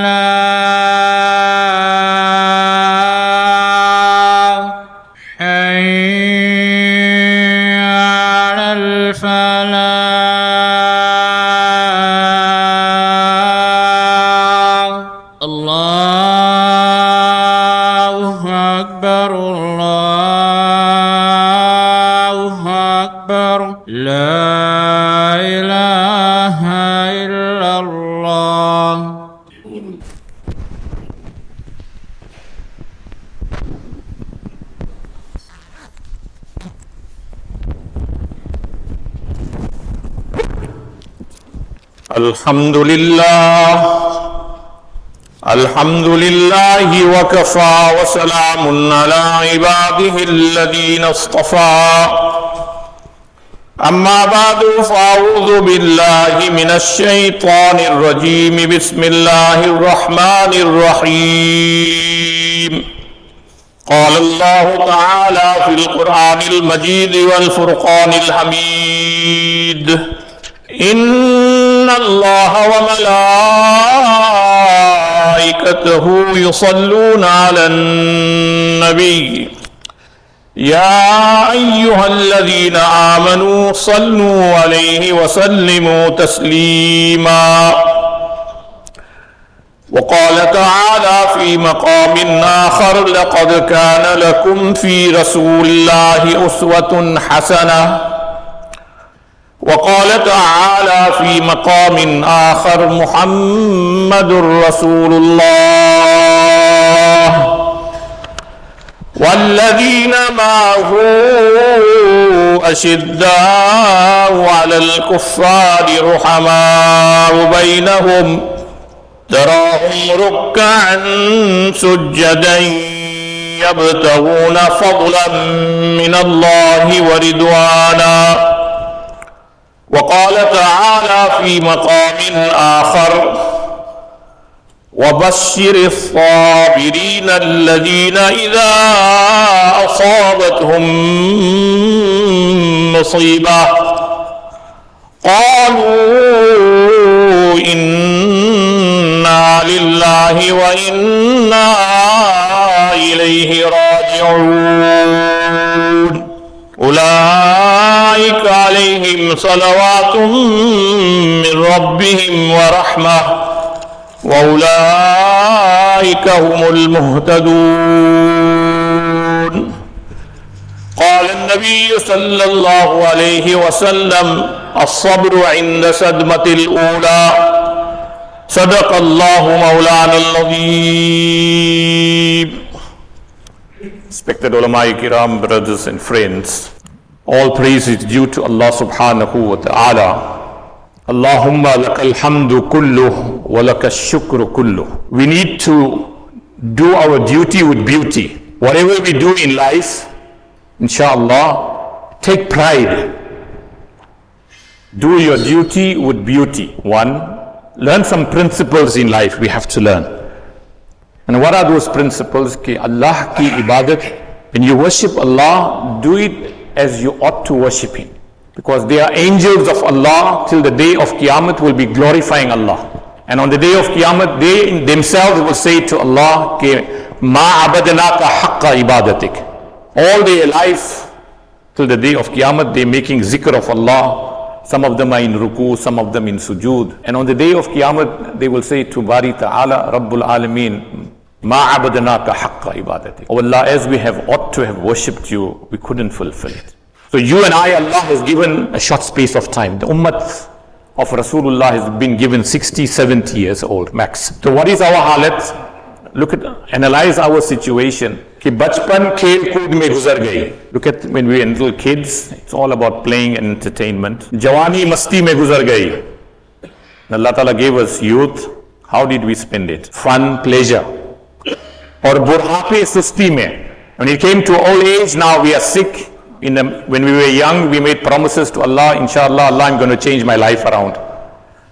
الفلاح الحمد لله الحمد لله وكفى وسلام على عباده الذين اصطفى. أما بعد فأعوذ بالله من الشيطان الرجيم. بسم الله الرحمن الرحيم. قال الله تعالى في القرآن المجيد والفرقان الحميد الله وملائكته يصلون على النبي. يا أيها الذين آمنوا صلوا عليه وسلموا تسليما. وقال تعالى في مقام آخر لقد كان لكم في رسول الله أسوة حسنة وقال تعالى في مقام آخر محمد رسول الله. والذين معه أشداء على الكفار رحماء بينهم تراهم ركعا سجدا يبتغون فضلا من الله ورضوانا. وقال تعالى في مقام آخر وبشر الصابرين الذين إذا أصابتهم مصيبة قالوا إنا لله وإنا صلوات من ربهم ورحمة. وأولئك هم المهتدون. قال النبي صلى الله عليه وسلم الصبر عند صدمة الأولى. صدق الله مولانا العظيم. Respected ulama kiram, brothers and friends, all praise is due to Allah subhanahu wa ta'ala. Allahumma lakal hamdu kulluh wa lakal shukru kulluh. We need to do our duty with beauty. Whatever we do in life, inshallah, take pride. Do your duty with beauty. One, learn some principles in life we have to learn. And what are those principles? Ki Allah ki ibadat. When you worship Allah, do it as you ought to worship Him. Because they are angels of Allah till the day of Qiyamah will be glorifying Allah. And on the day of Qiyamah, they themselves will say to Allah, "Ki Ma ibadatik. All their life till the day of Qiyamah, they're making zikr of Allah. Some of them are in ruku, some of them in sujood. And on the day of Qiyamah, they will say to Bari Ta'ala, Rabbul Alameen, Ma abadnaka haqqa ibadati. Oh Allah, as we have ought to have worshipped you, we couldn't fulfill it. So you and I, Allah has given a short space of time. The ummah of Rasulullah has been given 60, 70 years old max. So what is our halat? Look at, analyze our situation. कि बचपन खेल कूद में गुजर गई Look at when we were little kids, it's all about playing and entertainment. जवानी मस्ती में गुजर गई Allah Ta'ala gave us youth. How did we spend it? Fun, pleasure. or burhafe susti. When it came to old age, now we are sick. In the, when we were young, we made promises to Allah, inshallah, Allah, I'm going to change my life around.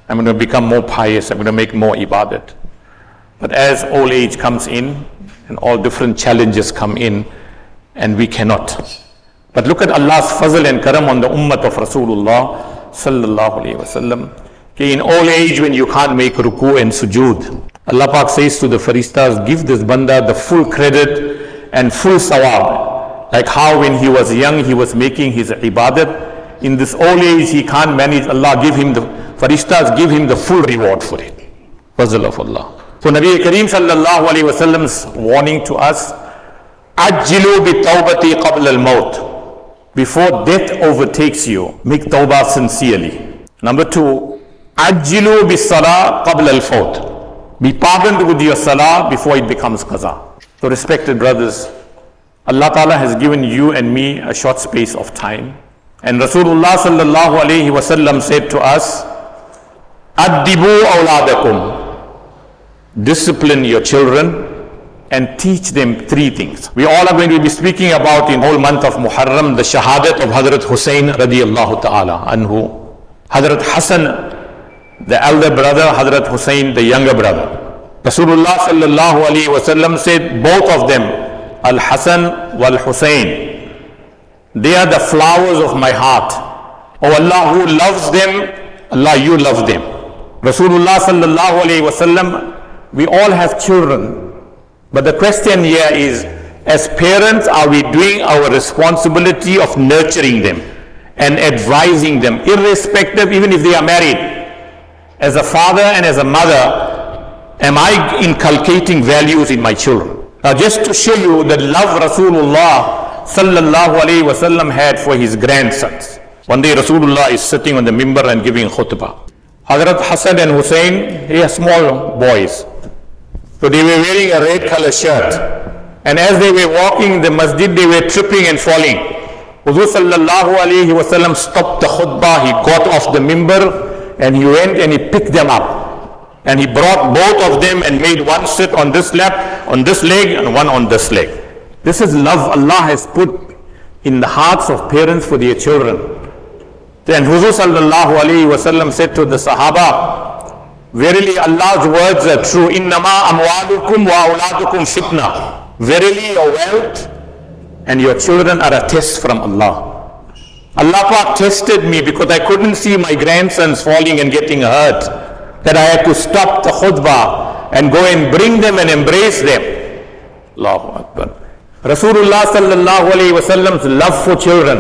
I'm going to become more pious. I'm going to make more ibadat. But as old age comes in, and all different challenges come in, and we cannot. But look at Allah's fazl and karam on the ummah of Rasulullah sallallahu alayhi wasallam. In old age, when you can't make ruku and sujood, Allah Pak says to the faristas, give this banda the full credit and full sawab. Like how when he was young, he was making his ibadat. In this old age, he can't manage. Allah give him the, faristas give him the full reward for it. Fazl of Allah. So Nabi Kareem sallallahu alayhi wa sallam's warning to us, Ajjilu bi tawbati qabla al-maut. Before death overtakes you, make tawbah sincerely. Number two, Ajjilu bi salah qabla al-fawt. Be pardoned with your salah before it becomes qaza. So respected brothers, Allah Ta'ala has given you and me a short space of time. And Rasulullah sallallahu alayhi wa sallam said to us, Addibu awladakum discipline your children and teach them three things. We all are going to be speaking about in whole month of Muharram the shahadat of Hazrat Hussein radiallahu ta'ala anhu. Hazrat Hassan, the elder brother, Hazrat Hussein, the younger brother. Rasulullah sallallahu alayhi wasallam said both of them, Al-Hassan wal-Hussein, they are the flowers of my heart. Oh Allah who loves them, Allah you love them. Rasulullah sallallahu alayhi wasallam we all have children. But the question here is, as parents, are we doing our responsibility of nurturing them and advising them, irrespective, even if they are married? As a father and as a mother, am I inculcating values in my children? Now, just to show you the love Rasulullah sallallahu alayhi wasallam had for his grandsons. One day Rasulullah is sitting on the mimbar and giving khutbah. Hazrat Hassan and Hussein, they are small boys. So they were wearing a red color shirt. And as they were walking in the masjid, they were tripping and falling. Huzur sallallahu alayhi wasallam stopped the khutbah. He got off the mimbar and he went and he picked them up. And he brought both of them and made one sit on this lap, on this leg, and one on this leg. This is love Allah has put in the hearts of parents for their children. Then Huzur sallallahu alayhi wasallam said to the Sahaba, Verily Allah's words are true. Innama amwalukum wa awladukum fitna. Verily your wealth and your children are a test from Allah. Allah Pak tested me because I couldn't see my grandsons falling and getting hurt. That I had to stop the khutbah and go and bring them and embrace them. Allahu Akbar. Rasulullah sallallahu alayhi wasallam's love for children.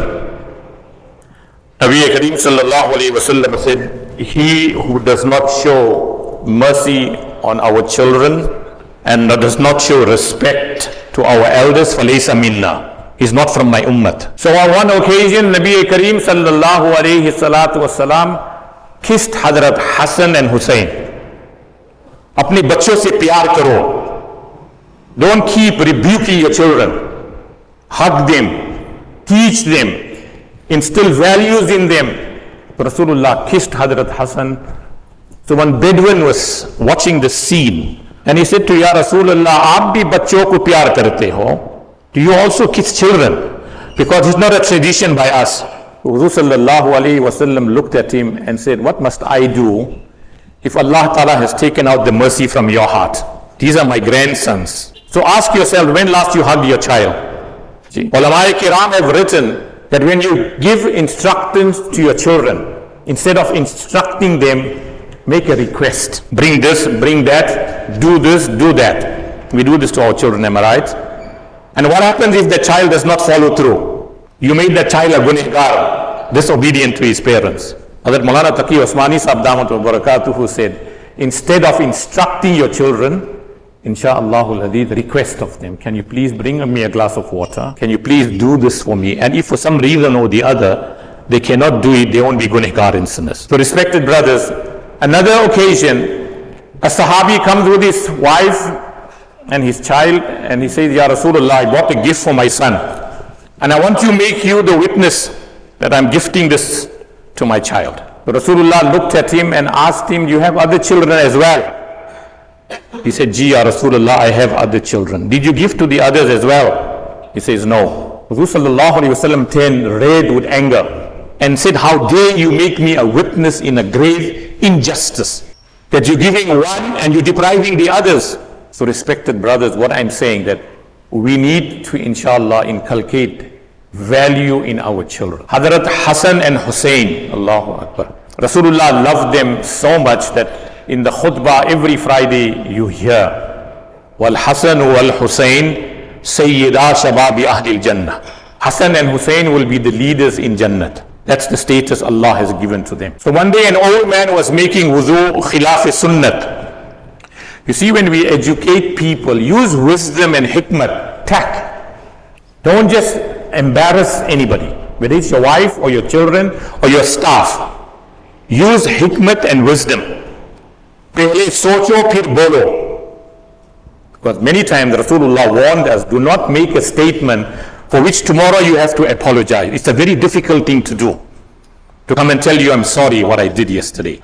Nabi Kareem sallallahu alayhi wasallam said, he who does not show mercy on our children and does not show respect to our elders, falaysa. نوٹ فرم مائی امت سو ون اوکے کریم صلی اللہ علیہ و سلام کسٹ حضرت ہسن اینڈ حسین اپنے بچوں سے پیار کرو ریٹی چلڈل ویلوز ان دیم رسول اللہ کسٹ حضرت ہسن سو ون ون وز واچنگ دا سین سیٹ ٹو یا رسول اللہ آپ بھی بچوں کو پیار کرتے ہو Do you also kiss children? Because it's not a tradition by us. Rasulullah looked at him and said, What must I do if Allah Ta'ala has taken out the mercy from your heart? These are my grandsons. So ask yourself, when last you hugged your child? Ulama kiram have written that when you give instructions to your children, instead of instructing them, make a request. Bring this, bring that, do this, do that. We do this to our children, am I right? And what happens if the child does not follow through? You made the child a gunehgar, disobedient to his parents. Hazrat Maulana Taqi Osmani Sahib Damat Barakatuhu said, instead of instructing your children, Insha'Allah Hadith, request of them, can you please bring me a glass of water? Can you please do this for me? And if for some reason or the other, they cannot do it, they won't be gunehgar and sinners. So respected brothers, another occasion, a Sahabi comes with his wife and his child and he says, Ya Rasulullah, I bought a gift for my son. And I want to make you the witness that I'm gifting this to my child. So Rasulullah looked at him and asked him, You have other children as well? He said, Ji, Ya Rasulullah, I have other children. Did you give to the others as well? He says, No. Rasulullah turned red with anger and said, How dare you make me a witness in a grave injustice? That you're giving one and you're depriving the others. So, respected brothers, what I'm saying that we need to, inshallah, inculcate value in our children. Hadrat Hassan and Hussein, Allahu Akbar. Rasulullah loved them so much that in the khutbah every Friday you hear, Wal Hassan wal Hussein, Sayyida Shababi Ahlil Jannah. Hassan and Hussein will be the leaders in Jannah. That's the status Allah has given to them. So one day an old man was making wuzu khilaf sunnat. You see, when we educate people, use wisdom and hikmat, tact. Don't just embarrass anybody, whether it's your wife or your children or your staff. Use hikmat and wisdom. Pehle socho phir bolo. Because many times Rasulullah warned us, do not make a statement for which tomorrow you have to apologize. It's a very difficult thing to do. To come and tell you, I'm sorry what I did yesterday.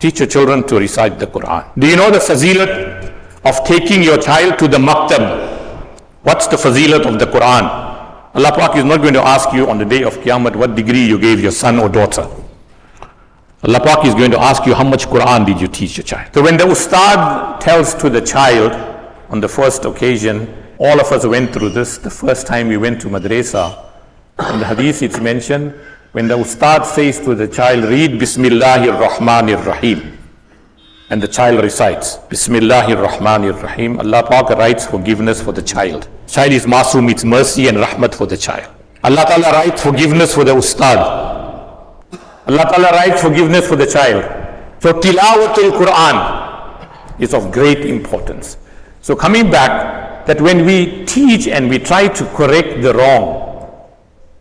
Teach your children to recite the Quran. Do you know the fazilat of taking your child to the maktab? What's the fazilat of the Quran? Allah Pak is not going to ask you on the day of Qiyamah what degree you gave your son or daughter. Allah Pak is going to ask you how much Quran did you teach your child. So when the ustad tells to the child on the first occasion, all of us went through this. The first time we went to madrasa, in the hadith it's mentioned, when the ustad says to the child, read Bismillahir Rahmanir Rahim. And the child recites, Bismillahir Rahmanir Rahim. Allah Pak writes forgiveness for the child. Child is masoom, it's mercy and rahmat for the child. Allah Ta'ala writes forgiveness for the ustad. Allah Ta'ala writes forgiveness for the child. So tilawatul Quran is of great importance. So coming back, that when we teach and we try to correct the wrong,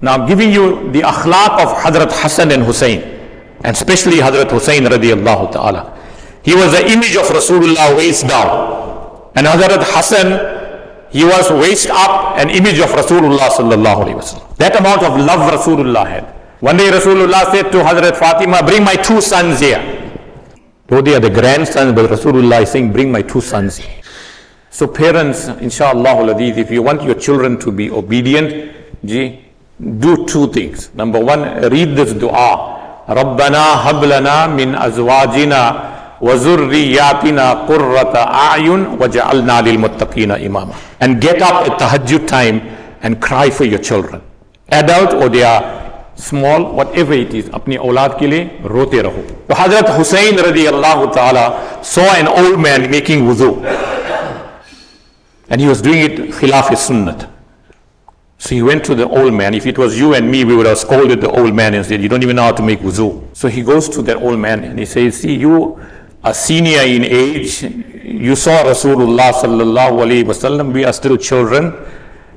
now I'm giving you the akhlaq of Hadrat Hassan and Hussein, and especially Hadrat Hussein radiallahu ta'ala. He was the image of Rasulullah waist down. And Hadrat Hassan, he was waist up, an image of Rasulullah sallallahu alayhi wasallam. That amount of love Rasulullah had. One day Rasulullah said to Hadrat Fatima, bring my two sons here. Though they are the grandsons, but Rasulullah is saying, bring my two sons here. So parents, inshallah, if you want your children to be obedient, do two things. Number one, read this dua. رَبَّنَا هَبْ لَنَا مِنْ أَزْوَاجِنَا وَزُرِّيَّاتِنَا قُرَّةَ أَعْيُنْ وَجَعَلْنَا لِلْمُتَّقِينَ إِمَامًا And get up at tahajjud time and cry for your children. Adult or they are small, whatever it is, اپنی اولاد کے لیے روتے رہو. تو حضرت حسین رضی اللہ تعالی saw an old man making wudu. And he was doing it خلاف سنت. So he went to the old man. If it was you and me, we would have scolded the old man and said, You don't even know how to make wuzu. So he goes to that old man and he says, See, you are senior in age. You saw Rasulullah sallallahu alayhi wasallam. We are still children.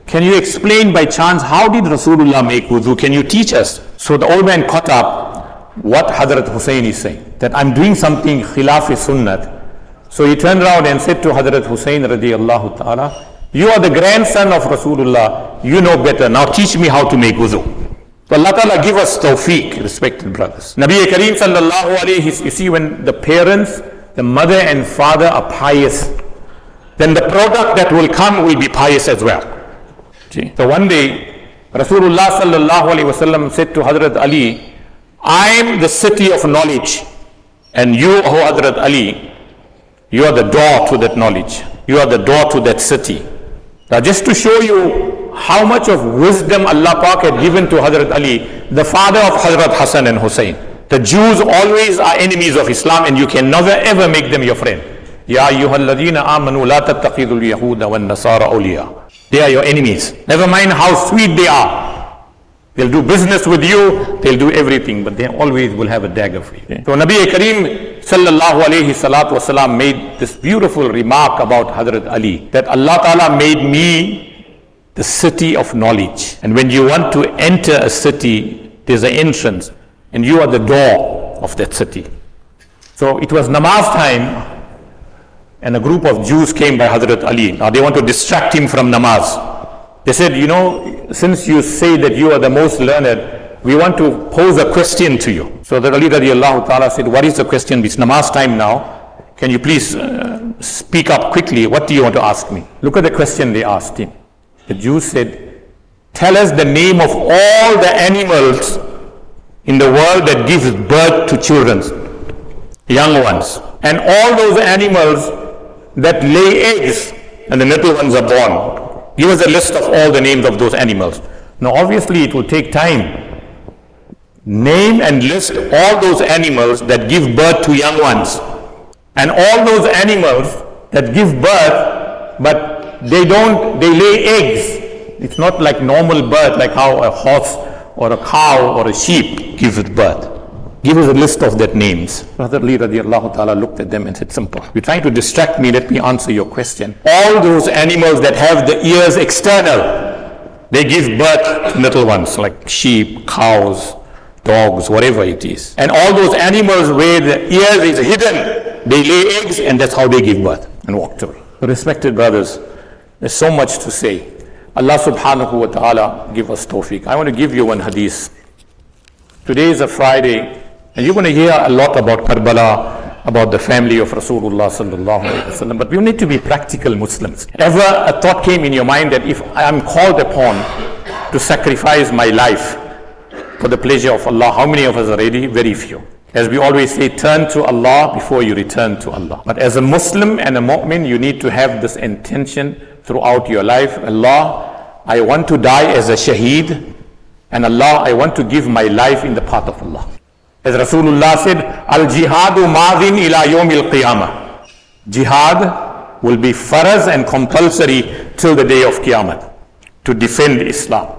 Can you explain by chance how did Rasulullah make wuzu? Can you teach us? So the old man caught up what Hadrat Hussein is saying. That I'm doing something khilaf sunnat. So he turned around and said to Hadrat Hussein radiallahu ta'ala, you are the grandson of Rasulullah, you know better, now teach me how to make wuzu. So Allah Ta'ala give us tawfiq, respected brothers. Nabi Kareem sallallahu alayhi, you see when the parents, the mother and father are pious, then the product that will come will be pious as well. So one day, Rasulullah sallallahu alaihi wasallam said to Hazrat Ali, I am the city of knowledge, and you, O Hazrat Ali, you are the door to that knowledge. You are the door to that city. Now, just to show you how much of wisdom Allah Pak had given to Hazrat Ali, the father of Hazrat Hassan and Hussein. The Jews always are enemies of Islam, and you can never ever make them your friend. Ya ayyuhalladhina amanu la tattaqidul yahuda wan nasara awliya. They are your enemies. Never mind how sweet they are. They'll do business with you, they'll do everything, but they always will have a dagger for you. So Nabi Kareem sallallahu alayhi salatu wasalam made this beautiful remark about Hadrat Ali that Allah Ta'ala made me the city of knowledge. And when you want to enter a city, there's an entrance, and you are the door of that city. So it was namaz time, and a group of Jews came by Hadrat Ali. Now they want to distract him from namaz. They said, You know, since you say that you are the most learned, we want to pose a question to you. So the Ali radiallahu ta'ala said, What is the question? It's namaz time now. Can you please uh, speak up quickly? What do you want to ask me? Look at the question they asked him. The Jews said, Tell us the name of all the animals in the world that gives birth to children, young ones. And all those animals that lay eggs and the little ones are born. Give us a list of all the names of those animals. Now, obviously, it will take time. Name and list all those animals that give birth to young ones. And all those animals that give birth, but they don't, they lay eggs. It's not like normal birth, like how a horse or a cow or a sheep gives birth. Give us a list of that names. Brother Ali radiallahu ta'ala looked at them and said, Simple. You're trying to distract me, let me answer your question. All those animals that have the ears external, they give birth to little ones like sheep, cows, dogs, whatever it is. And all those animals where the ears is hidden, they lay eggs and that's how they give birth and walk away. Respected brothers, there's so much to say. Allah subhanahu wa ta'ala give us tawfiq. I want to give you one hadith. Today is a Friday. And you're going to hear a lot about Karbala, about the family of Rasulullah sallallahu alaihi wasallam. But we need to be practical Muslims. Ever a thought came in your mind that if I am called upon to sacrifice my life for the pleasure of Allah, how many of us are ready? Very few. As we always say, turn to Allah before you return to Allah. But as a Muslim and a mu'min, you need to have this intention throughout your life. Allah, I want to die as a shaheed. And Allah, I want to give my life in the path of Allah. As Rasulullah said, Al jihadu madin ila yawmil qiyamah. Jihad will be faraz and compulsory till the day of Qiyamah to defend Islam.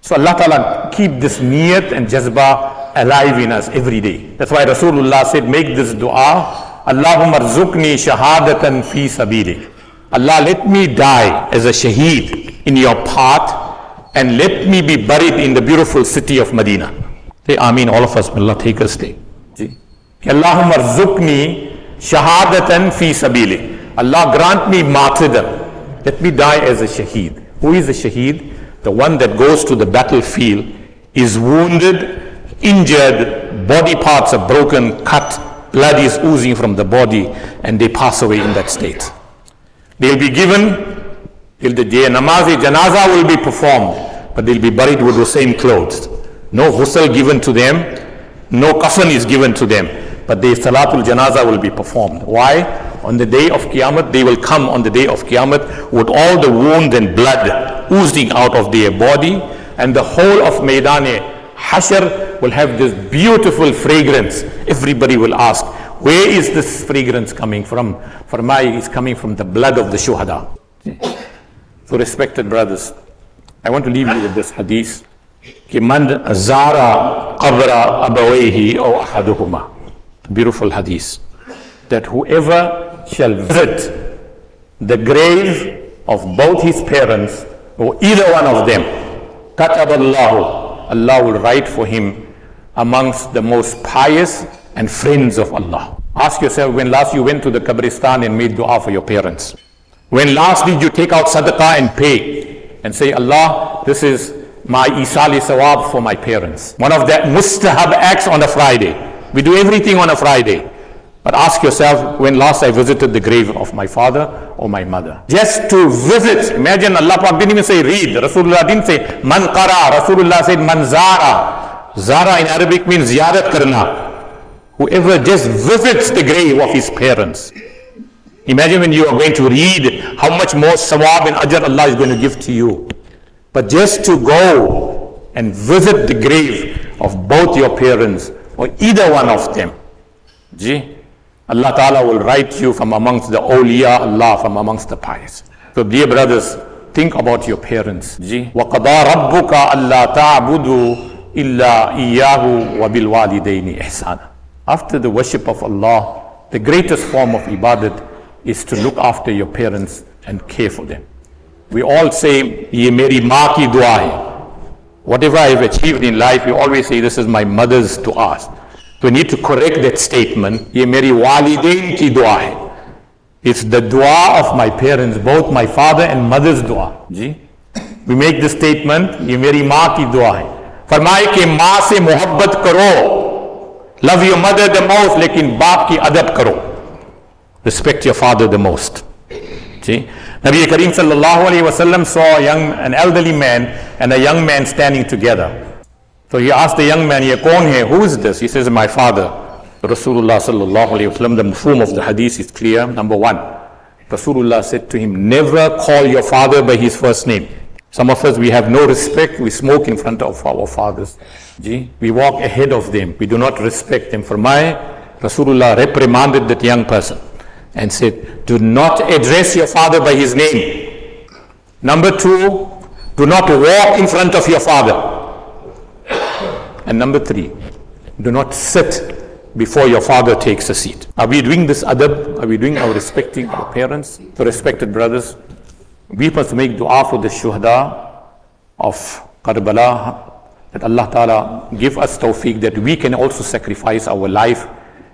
So Allah Ta'ala keep this niyat and jazba alive in us every day. That's why Rasulullah said, make this dua, Allahumma rzukni shahadatan fi sabili. Allah, let me die as a shaheed in your path and let me be buried in the beautiful city of Medina. Say Ameen, all of us, may Allah take us day. Allahumma rzukni shahadatan fi sabili. Allah grant me martyrdom. Let me die as a shaheed. Who is a shaheed? The one that goes to the battlefield, is wounded, injured, body parts are broken, cut, blood is oozing from the body, and they pass away in that state. They'll be given till the day namazi janaza will be performed, but they'll be buried with the same clothes. No ghusl given to them, no kafan is given to them, but the salatul janaza will be performed. Why? On the day of Qiyamah, they will come on the day of Qiyamah with all the wound and blood oozing out of their body, and the whole of Maidane Hashr will have this beautiful fragrance. Everybody will ask, where is this fragrance coming from? Farmai is coming from the blood of the shuhada. So respected brothers, I want to leave you with this hadith. कि मन जारा or. Beautiful hadith. That whoever shall visit the grave of both his parents or either one of them, kataballahu, Allah will write for him amongst the most pious and friends of Allah. Ask yourself when last you went to the Kabristan and made dua for your parents. When last did you take out sadaqah and pay and say, Allah, this is my isali sawab for my parents. One of the mustahab acts on a Friday. We do everything on a Friday. But ask yourself when last I visited the grave of my father or my mother. Just to visit. Imagine Allah didn't even say read. Rasulullah didn't say man qara. Rasulullah said man zara. Zara in Arabic means ziyarat karna. Whoever just visits the grave of his parents. Imagine when you are going to read how much more sawab and ajr Allah is going to give to you. But just to go and visit the grave of both your parents or either one of them. Gee, Allah Ta'ala will write you from amongst the awliya Allah, from amongst the pious. So dear brothers, think about your parents. وَقَضَى رَبُّكَ أَلَّا تَعْبُدُوا إِلَّا إِيَّاهُ وَبِالْوَالِدَيْنِ إِحْسَانًا After the worship of Allah, the greatest form of ibadat is to look after your parents and care for them. وی آل سے یہ میری ماں کی دعا ہے وٹ ایور آئی اچیوڈ ان لائف یو آلویز سی دس از مائی مدرز ٹو آس تو نیڈ ٹو کریکٹ دیٹ اسٹیٹمنٹ یہ میری والدین کی دعا ہے اٹس دا دعا آف مائی پیرنٹس بہت مائی فادر اینڈ مدرز دعا جی وی میک دا اسٹیٹمنٹ یہ میری ماں کی دعا ہے فرمائے کہ ماں سے محبت کرو لو یور مدر دا موسٹ لیکن باپ کی ادب کرو ریسپیکٹ یور فادر دا موسٹ जी Nabi Kareem sallallahu alayhi wasallam saw a young, an elderly man and a young man standing together. So he asked the young man, Ye? Who is this? He says, My father. Rasulullah sallallahu alayhi wasallam, the form of the hadith is clear. Number one, Rasulullah said to him, Never call your father by his first name. Some of us, we have no respect. We smoke in front of our fathers. We walk ahead of them. We do not respect them. For my Rasulullah reprimanded that young person and said, Do not address your father by his name. Number two, do not walk in front of your father. And number three, do not sit before your father takes a seat. Are we doing this adab? Are we doing our respecting our parents? So respected brothers, we must make dua for the shuhada of Karbala that Allah Ta'ala give us tawfiq that we can also sacrifice our life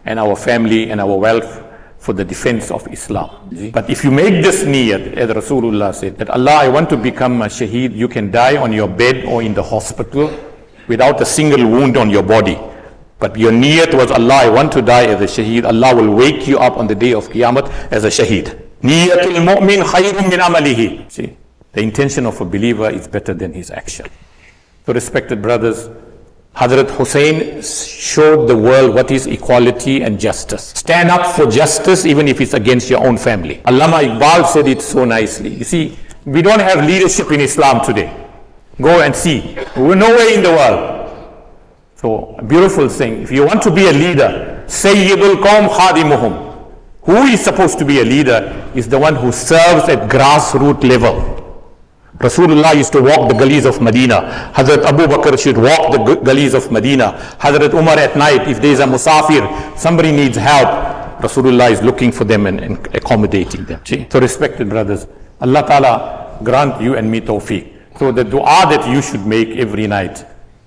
and our family and our wealth for the defense of Islam. But if you make this niyat, as Rasulullah said, that Allah, I want to become a shaheed, you can die on your bed or in the hospital without a single wound on your body. But your niyat was Allah, I want to die as a shaheed. Allah will wake you up on the day of Qiyamah as a shaheed. Niyatul mu'min khayrun min amalihi. See, the intention of a believer is better than his action. So respected brothers, Hazrat Hussein showed the world what is equality and justice. Stand up for justice even if it's against your own family. Allama Iqbal said it so nicely. You see, we don't have leadership in Islam today. Go and see. We're nowhere in the world. So, a beautiful thing. If you want to be a leader, Sayyidul Qawm Khadimuhum. Who is supposed to be a leader is the one who serves at grassroots level. Rasulullah used to walk the gullies of Medina. Hazrat Abu Bakr should walk the gullies of Medina. Hazrat Umar at night, if there is a musafir, somebody needs help, Rasulullah is looking for them and, and accommodating them. So respected brothers, Allah Ta'ala grant you and me tawfiq. So the dua that you should make every night,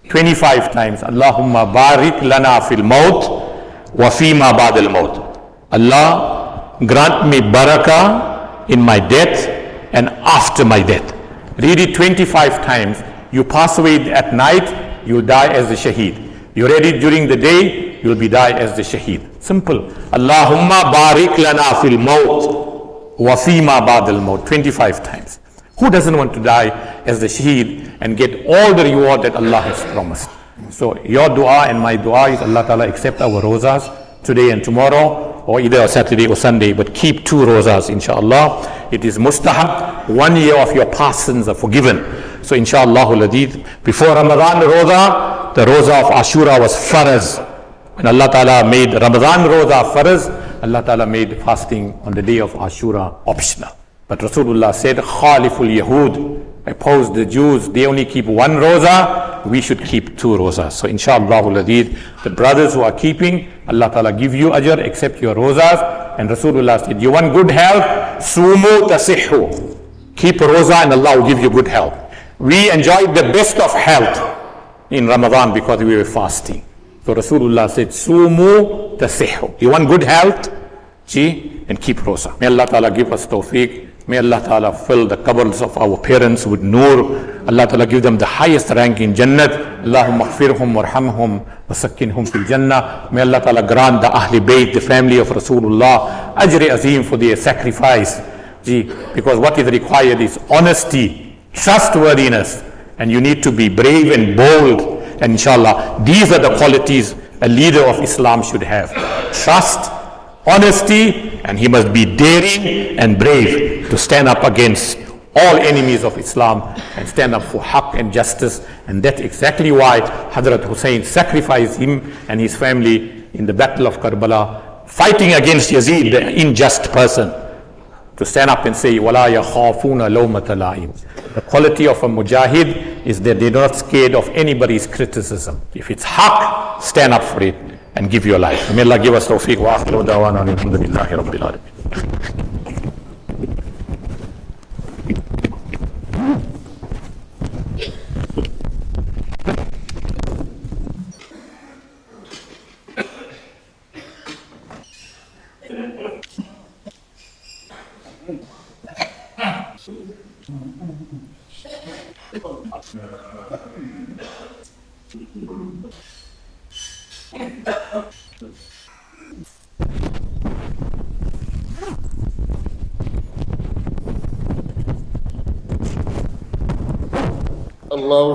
25 times, Allahumma barik lana fil maut wa fima ba'd al maut. Allah grant me barakah in my death and after my death. Read it 25 times. You pass away at night, you die as a shaheed. You read it during the day, you'll be die as the shaheed. Simple. Allahumma barik lana fil maut wa fima ba'd maut. 25 times. Who doesn't want to die as the shaheed and get all the reward that Allah has promised? So your dua and my dua is Allah Ta'ala accept our rosas today and tomorrow or either Saturday or Sunday, but keep two rosas inshallah. It is mustahab. One year of your past sins are forgiven. So inshallah before Ramadan roza, the roza of Ashura was faraz. When Allah Ta'ala made Ramadan roza faraz, Allah Ta'ala made fasting on the day of Ashura optional. But Rasulullah said, Khaliful Yahud, oppose the Jews, they only keep one roza, we should keep two rozas. So inshallah the brothers who are keeping, Allah Ta'ala give you ajr, accept your rozas. And Rasulullah said, you want good health? Sumu tasihu. Keep roza and Allah will give you good health. We enjoyed the best of health in Ramadan because we were fasting. So Rasulullah said, Sumu tasihu. You want good health? See, and keep roza. May Allah Ta'ala give us tawfiq. May Allah Ta'ala fill the cupboards of our parents with nur. Allah Ta'ala give them the highest rank in Jannat. Allahumma khfirhum warhamhum wasakkinhum fil Jannah. May Allah Ta'ala grant the Ahli Bayt, the family of Rasulullah, ajri azim for their sacrifice. Gee, because what is required is honesty, trustworthiness, and you need to be brave and bold. And inshallah, these are the qualities a leader of Islam should have. Trust, honesty, and he must be daring and brave to stand up against all enemies of Islam and stand up for haqq and justice. And that's exactly why Hazrat Hussein sacrificed him and his family in the Battle of Karbala, fighting against Yazid, the unjust person. To stand up and say, وَلَا يَخَافُونَ لَوْمَةَ لَائِمٍ The quality of a mujahid is that they're not scared of anybody's criticism. If it's haqq, stand up for it and give your life. May Allah give us tawfiq wa akhiru dawana alhamdulillahi rabbil alamin.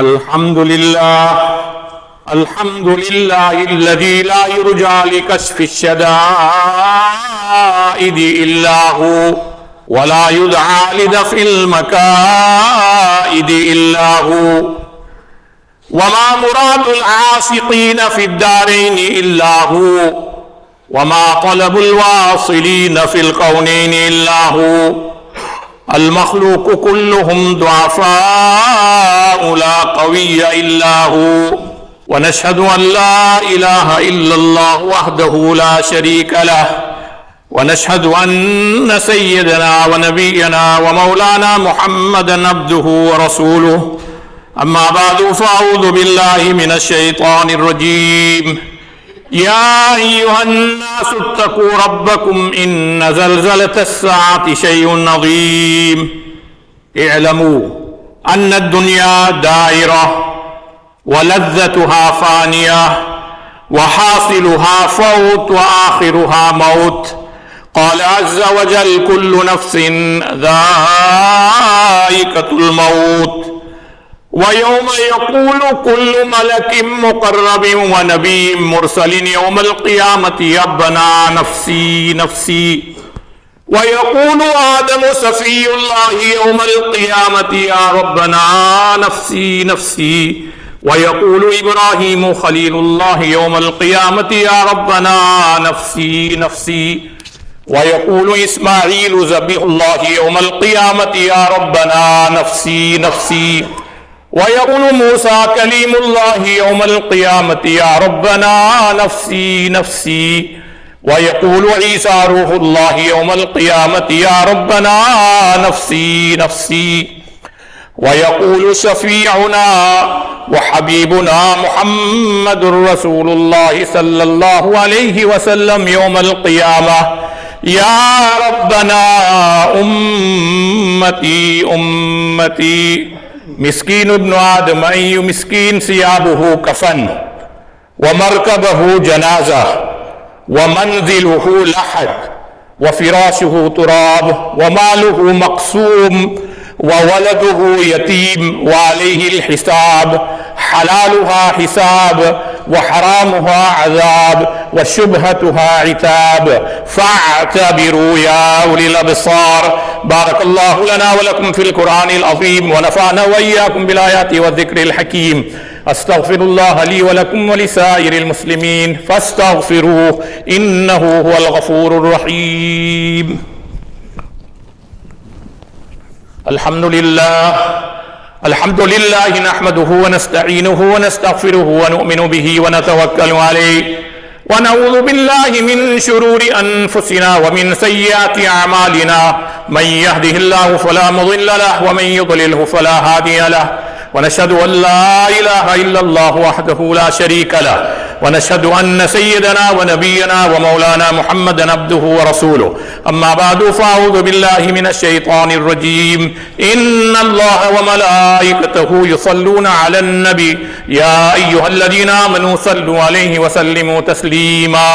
الحمد لله الحمد لله الذي لا يرجى لكشف الشدائد إلا هو ولا يدعى لدفع المكائد إلا هو. وما مراد العاشقين في الدارين إلا هو وما طلب الواصلين في الكونين إلا هو. المخلوق كلهم ضعفاء لا قوي إلا هو. ونشهد أن لا إله إلا الله وحده لا شريك له. ونشهد أن سيدنا ونبينا ومولانا محمدا عبده ورسوله. أما بعد فأعوذ بالله من الشيطان الرجيم. يا أيها الناس اتقوا ربكم إن زلزلة الساعة شيء عظيم. اعلموا أن الدنيا دائرة ولذتها فانية وحاصلها فوت وآخرها موت. قال عز وجل كل نفس ذائقة الموت. ويوم يقول كل ملك مقرب ونبي مرسل يوم القيامة ربنا نفسي نفسي ويقول آدم سفي الله يوم القيامة يا ربنا نفسي نفسي ويقول إبراهيم خليل الله يوم القيامة يا ربنا نفسي نفسي ويقول إسماعيل ذبيح الله يوم القيامة يا ربنا نفسي نفسي ويقول موسى كليم الله يوم القيامة يا ربنا نفسي نفسي ويقول عيسى روح الله يوم القيامة يا ربنا نفسي نفسي ويقول شفيعنا وحبيبنا محمد رسول الله صلى الله عليه وسلم يوم القيامة يا ربنا أمتي أمتي مسکین ابن آدم أي مسكين ثيابه كفن ومركبه جنازة ومنزله لحد وفراشه تراب وماله مقسوم وولده يتيم وعليه الحساب حلالها حساب وحرامها عذاب وشبهتها عتاب. فاعتبروا يا أولي الأبصار. بارك الله لنا ولكم في القرآن العظيم ونفعنا وإياكم بالآيات والذكر الحكيم. أستغفر الله لي ولكم ولسائر المسلمين. فاستغفروه إنه هو الغفور الرحيم. الحمد لله الحمد لله نحمده ونستعينه ونستغفره ونؤمن به ونتوكل عليه. ونعوذ بالله من شرور أنفسنا ومن سيئات أعمالنا. من يهده الله فلا مضل له ومن يضلله فلا هادي له. ونشهد أن لا إله إلا الله وحده لا شريك له. ونشهد أن سيدنا ونبينا ومولانا محمدا عبده ورسوله. أما بعد فأعوذ بالله من الشيطان الرجيم. إن الله وملائكته يصلون على النبي. يا أيها الذين آمنوا صلوا عليه وسلموا تسليما.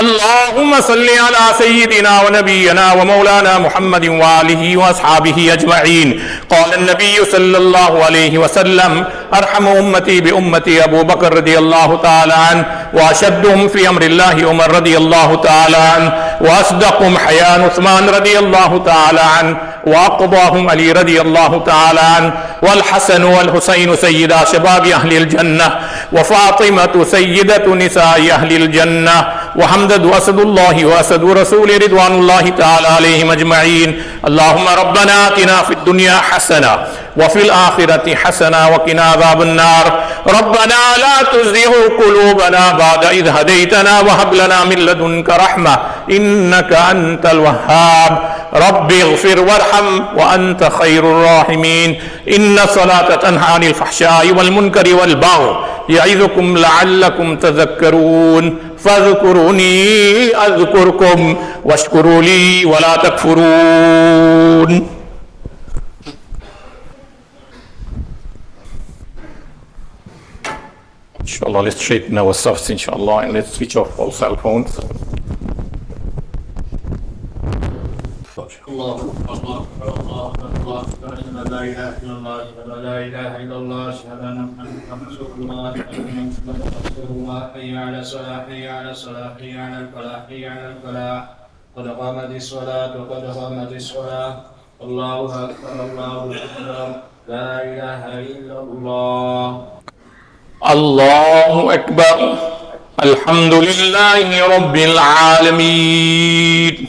اللهم صل على سيدنا ونبينا ومولانا محمد وآله وأصحابه أجمعين. قال النبي صلى الله عليه وسلم أرحم أمتي بأمتي أبو بكر رضي الله تعالى عنه وأشدهم في أمر الله عمر رضي الله تعالى عنه وأصدقهم حيان عثمان رضي الله تعالى عنه وأقضاهم علي رضي الله تعالى عنه والحسن والحسين سيدا شباب أهل الجنة وفاطمة سيدة نساء أهل الجنة وحمدد اسد الله وأسد رسول رضوان الله تعالى عليهم أجمعين. اللهم ربنا آتنا في الدنيا حسنة وفي الآخرة حسنة وقنا عذاب النار. ربنا لا تزغ قلوبنا بعد إذ هديتنا وهب لنا من لدنك رحمة إنك أنت الوهاب. رب اغفر وارحم وأنت خير الراحمين. إن الصلاة تنهى عن الفحشاء والمنكر والبغي يعظكم لعلكم تذكرون فاذكروني أذكركم واشكروا لي ولا تكفرون Inshallah, let's straighten ourselves, inshallah, and let's switch off all cell phones. الله أكبر الله أكبر الله أكبر. الحمد لله رب العالمين.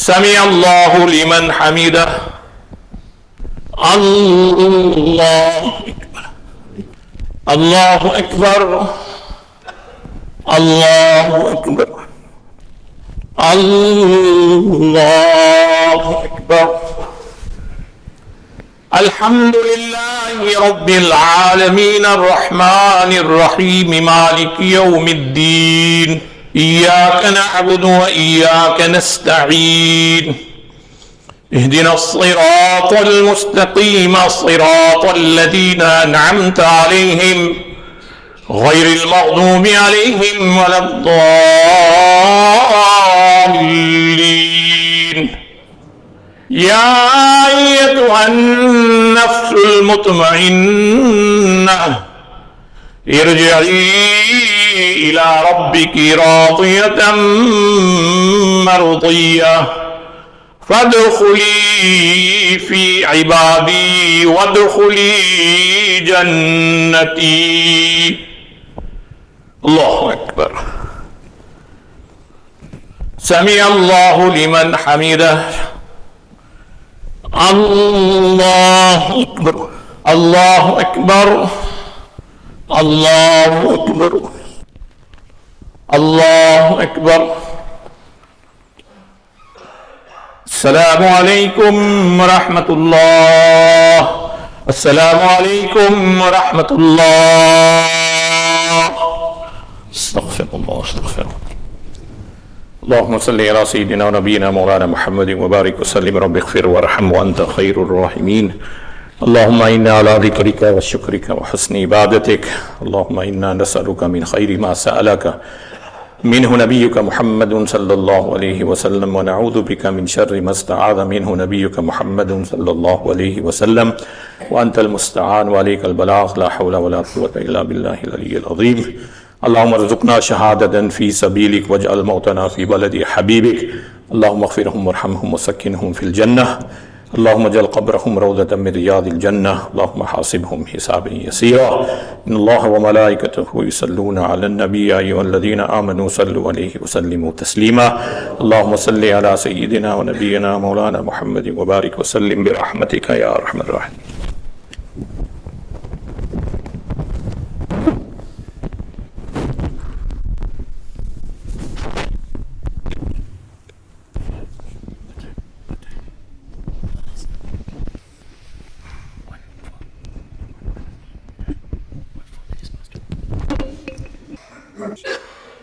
سمع الله لمن حمده. الله الله أكبر. الله أكبر. الله أكبر. الحمد لله رب العالمين الرحمن الرحيم مالك يوم الدين. إياك نعبد وإياك نستعين اهدنا الصراط المستقيم صراط الذين أنعمت عليهم غير المغضوب عليهم ولا الضالين. يا أيتها النفس المطمئنة ارجعي إلى ربك راضية مرضية. فادخلي في عبادي وادخلي جنتي. الله أكبر. سمع الله لمن حمده. الله أكبر. الله أكبر. الله أكبر. الله أكبر السلام عليكم ورحمة الله. السلام عليكم ورحمة الله. استغفر الله استغفر الله. اللهم صل على سيدنا ونبينا مولانا محمد وبارك وسلم. رب اغفر وارحم وأنت خير الراحمين. اللهم إنا على ذكرك وشكرك وحسن عبادتك. اللهم إنا نسألك من خير ما سألك. منه نبيك محمد صلى الله عليه وسلم، ونعوذ بك من شر ما استعاذ منه نبيك محمد صلى الله عليه وسلم وانت المستعان، وعليك البلاغ، لا حول ولا قوه الا بالله العلي العظيم. اللهم ارزقنا شهادة في سبيلك، واجعل موتنا في بلد حبيبك. اللهم اغفرهم، وارحمهم، وسكنهم في الجنة. اللهم اجعل قبرهم روضة من رياض الجنة. اللهم حاسبهم حسابا يسيرا. إن الله وملائكته يصلون على النبي أيها الذين آمنوا صلوا عليه وسلموا تسليما. اللهم صل على سيدنا ونبينا مولانا محمد وبارك وسلم برحمتك يا أرحم الراحمين.